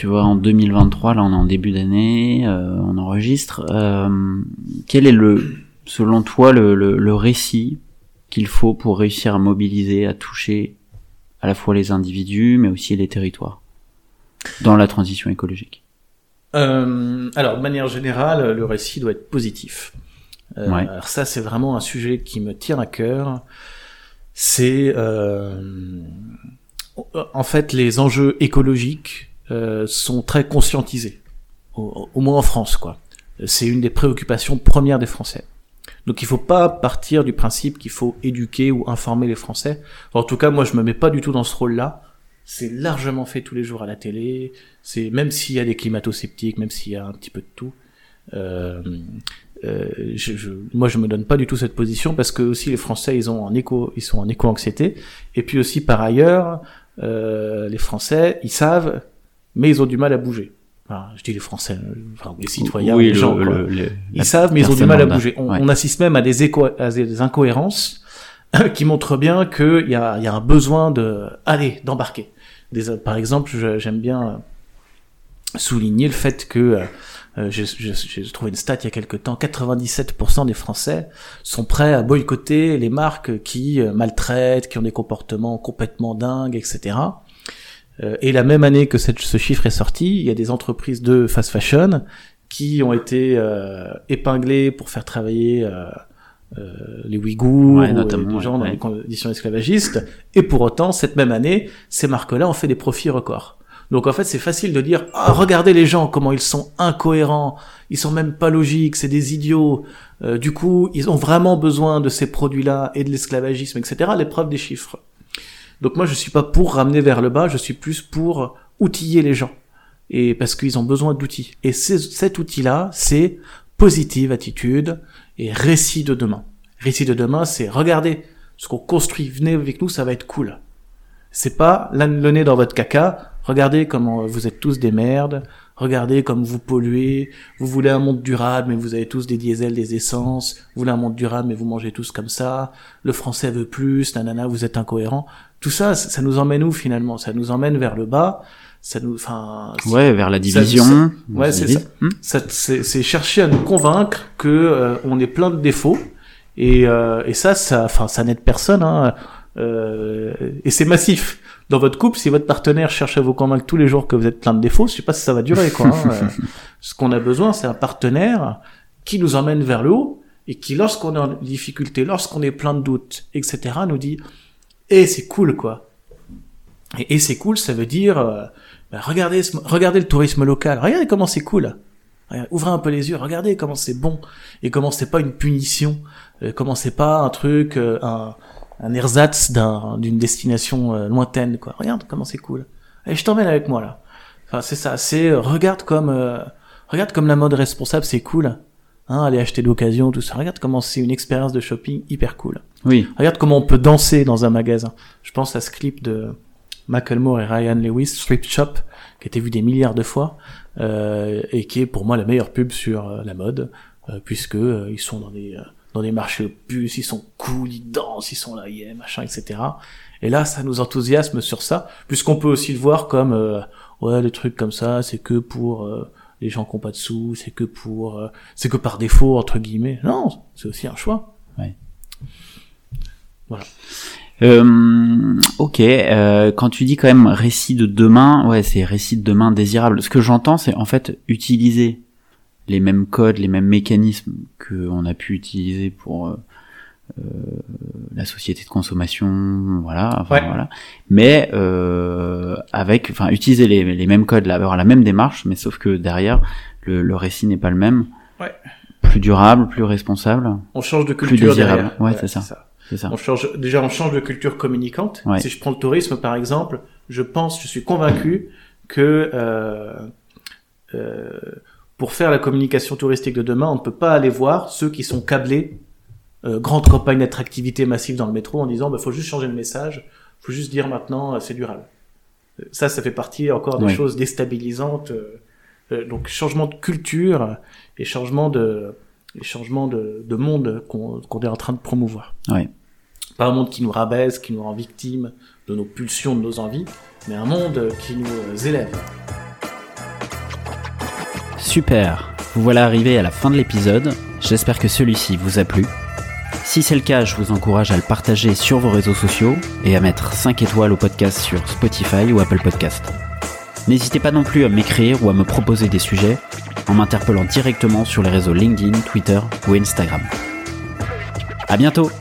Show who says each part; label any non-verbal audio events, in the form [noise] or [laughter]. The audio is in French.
Speaker 1: Tu vois, en 2023, là on est en début d'année, euh, on enregistre. euh, quel est le, selon toi, le, le, le récit qu'il faut pour réussir à mobiliser, à toucher à la fois les individus, mais aussi les territoires dans la transition écologique?
Speaker 2: Euh, alors, de manière générale, le récit doit être positif. Euh,
Speaker 1: Ouais.
Speaker 2: Alors ça, c'est vraiment un sujet qui me tient à cœur. C'est euh, en fait les enjeux écologiques euh, sont très conscientisés, au, moins en France, quoi. C'est une des préoccupations premières des Français. Donc il faut pas partir du principe qu'il faut éduquer ou informer les Français. En tout cas, moi, je me mets pas du tout dans ce rôle-là. C'est largement fait tous les jours à la télé. C'est même s'il y a des climato-sceptiques, même s'il y a un petit peu de tout. Euh, euh, je, je, moi, je me donne pas du tout cette position parce que aussi les Français, ils ont en éco, ils sont en éco-anxiété. Et puis aussi par ailleurs, euh, les Français, ils savent, mais ils ont du mal à bouger. Enfin, je dis les Français, enfin, les citoyens,
Speaker 1: oui,
Speaker 2: les
Speaker 1: le-
Speaker 2: gens.
Speaker 1: le- le-
Speaker 2: Ils savent, mais ils ont du mal à bouger. On,
Speaker 1: Ouais.
Speaker 2: on assiste même à des, éco à des incohérences [coughs] qui montrent bien qu'il y a, il y a un besoin de, aller, d'embarquer. Des, par exemple, j'aime bien euh, souligner le fait que euh, euh, j'ai trouvé une stat il y a quelque temps, 97% des Français sont prêts à boycotter les marques qui maltraitent, qui ont des comportements complètement dingues, etc. Euh, et la même année que cette- ce chiffre est sorti, il y a des entreprises de fast fashion qui ont été euh, épinglées pour faire travailler euh, euh, les Ouïghours,
Speaker 1: Ouais,
Speaker 2: euh,
Speaker 1: notamment,
Speaker 2: des gens
Speaker 1: ouais,
Speaker 2: dans des conditions esclavagistes. Et pour autant, cette même année, ces marques-là ont fait des profits records. Donc en fait, c'est facile de dire ah regardez les gens comment ils sont incohérents, ils sont même pas logiques, c'est des idiots. Euh, du coup, ils ont vraiment besoin de ces produits-là et de l'esclavagisme, etc. L'épreuve des chiffres. Donc moi, je suis pas pour ramener vers le bas, je suis plus pour outiller les gens et parce qu'ils ont besoin d'outils. Et cet outil-là, c'est positive attitude et récit de demain. Récit de demain, c'est regardez ce qu'on construit, venez avec nous, ça va être cool. C'est pas le nez dans votre caca. Regardez comment vous êtes tous des merdes. Regardez comme vous polluez. Vous voulez un monde durable, mais vous avez tous des diesels, des essences. Vous voulez un monde durable, mais vous mangez tous comme ça. Le français veut plus. Nanana, vous êtes incohérent. Tout ça, ça ça nous emmène où finalement? Ça nous emmène vers le bas. Ça nous, enfin,
Speaker 1: Ouais, vers la
Speaker 2: Ça-
Speaker 1: division.
Speaker 2: ça-
Speaker 1: on
Speaker 2: ouais, c'est
Speaker 1: divise. Hmm
Speaker 2: ça, c'est c'est chercher à nous convaincre que euh, on est plein de défauts et, euh, et ça ça enfin ça n'aide personne hein. Euh, et c'est massif dans votre couple si votre partenaire cherche à vous convaincre tous les jours que vous êtes plein de défauts je sais pas si ça va durer quoi hein. [laughs] Euh, ce qu'on a besoin c'est un partenaire qui nous emmène vers le haut et qui lorsqu'on est en difficulté lorsqu'on est plein de doutes etc nous dit et c'est cool quoi et, et c'est cool ça veut dire euh, bah, regardez regardez le tourisme local regardez comment c'est cool Ouvrez un peu les yeux, regardez comment c'est bon et comment c'est pas une punition, euh, comment c'est pas un truc, euh, un, un ersatz d'un- d'une destination euh, lointaine quoi. Regarde comment c'est cool. Allez, je t'emmène avec moi là. Enfin c'est ça, c'est euh, regarde comme euh, regarde comme la mode responsable c'est cool. Hein, aller acheter d'occasion tout ça. Regarde comment c'est une expérience de shopping hyper cool.
Speaker 1: Oui.
Speaker 2: Regarde comment on peut danser dans un magasin. Je pense à ce clip de Macklemore et Ryan Lewis, Thrift Shop, qui a été vu des milliards de fois, euh, et qui est pour moi la meilleure pub sur euh, la mode, euh, puisque euh, ils sont dans des euh, dans des marchés aux puces, ils sont cool, ils dansent, ils sont là, yeah, machin, etc. Et là, ça nous enthousiasme sur ça, puisqu'on peut aussi le voir comme euh, ouais, les trucs comme ça, c'est que pour euh, les gens qui ont pas de sous, c'est que pour, euh, c'est que par défaut entre guillemets. Non, c'est aussi un choix.
Speaker 1: Euh, ok, euh, quand tu dis quand même récit de demain, ouais, c'est récit de demain désirable. Ce que j'entends, c'est en fait utiliser les mêmes codes, les mêmes mécanismes que on a pu utiliser pour euh, la société de consommation, voilà, enfin,
Speaker 2: Ouais.
Speaker 1: voilà. Mais euh, avec, enfin, utiliser les, les mêmes codes, avoir la même démarche, mais sauf que derrière, le, le récit n'est pas le même.
Speaker 2: Ouais.
Speaker 1: Plus durable, plus responsable,
Speaker 2: On change de
Speaker 1: Plus
Speaker 2: culture
Speaker 1: désirable.
Speaker 2: derrière.
Speaker 1: Ouais, c'est ça. c'est ça.
Speaker 2: On change, déjà, on change de culture communicante.
Speaker 1: Ouais.
Speaker 2: Si je prends le tourisme, par exemple, je pense, je suis convaincu que euh, euh, pour faire la communication touristique de demain, on ne peut pas aller voir ceux qui sont câblés, euh, grande campagne d'attractivité massive dans le métro, en disant, bah, faut juste changer le message, faut juste dire maintenant, euh, c'est durable. Euh, Ça, ça fait partie encore des choses déstabilisantes. euh, euh, donc, changement de culture et changement de, et changement de, de monde qu'on est en train de promouvoir. Pas un monde qui nous rabaisse, qui nous rend victimes de nos pulsions, de nos envies, mais un monde qui nous euh, élève.
Speaker 1: Super, vous voilà arrivé à la fin de l'épisode, j'espère que celui-ci vous a plu. Si c'est le cas, je vous encourage à le partager sur vos réseaux sociaux et à mettre 5 étoiles au podcast sur Spotify ou Apple Podcast. N'hésitez pas non plus à m'écrire ou à me proposer des sujets en m'interpellant directement sur les réseaux LinkedIn, Twitter ou Instagram. À bientôt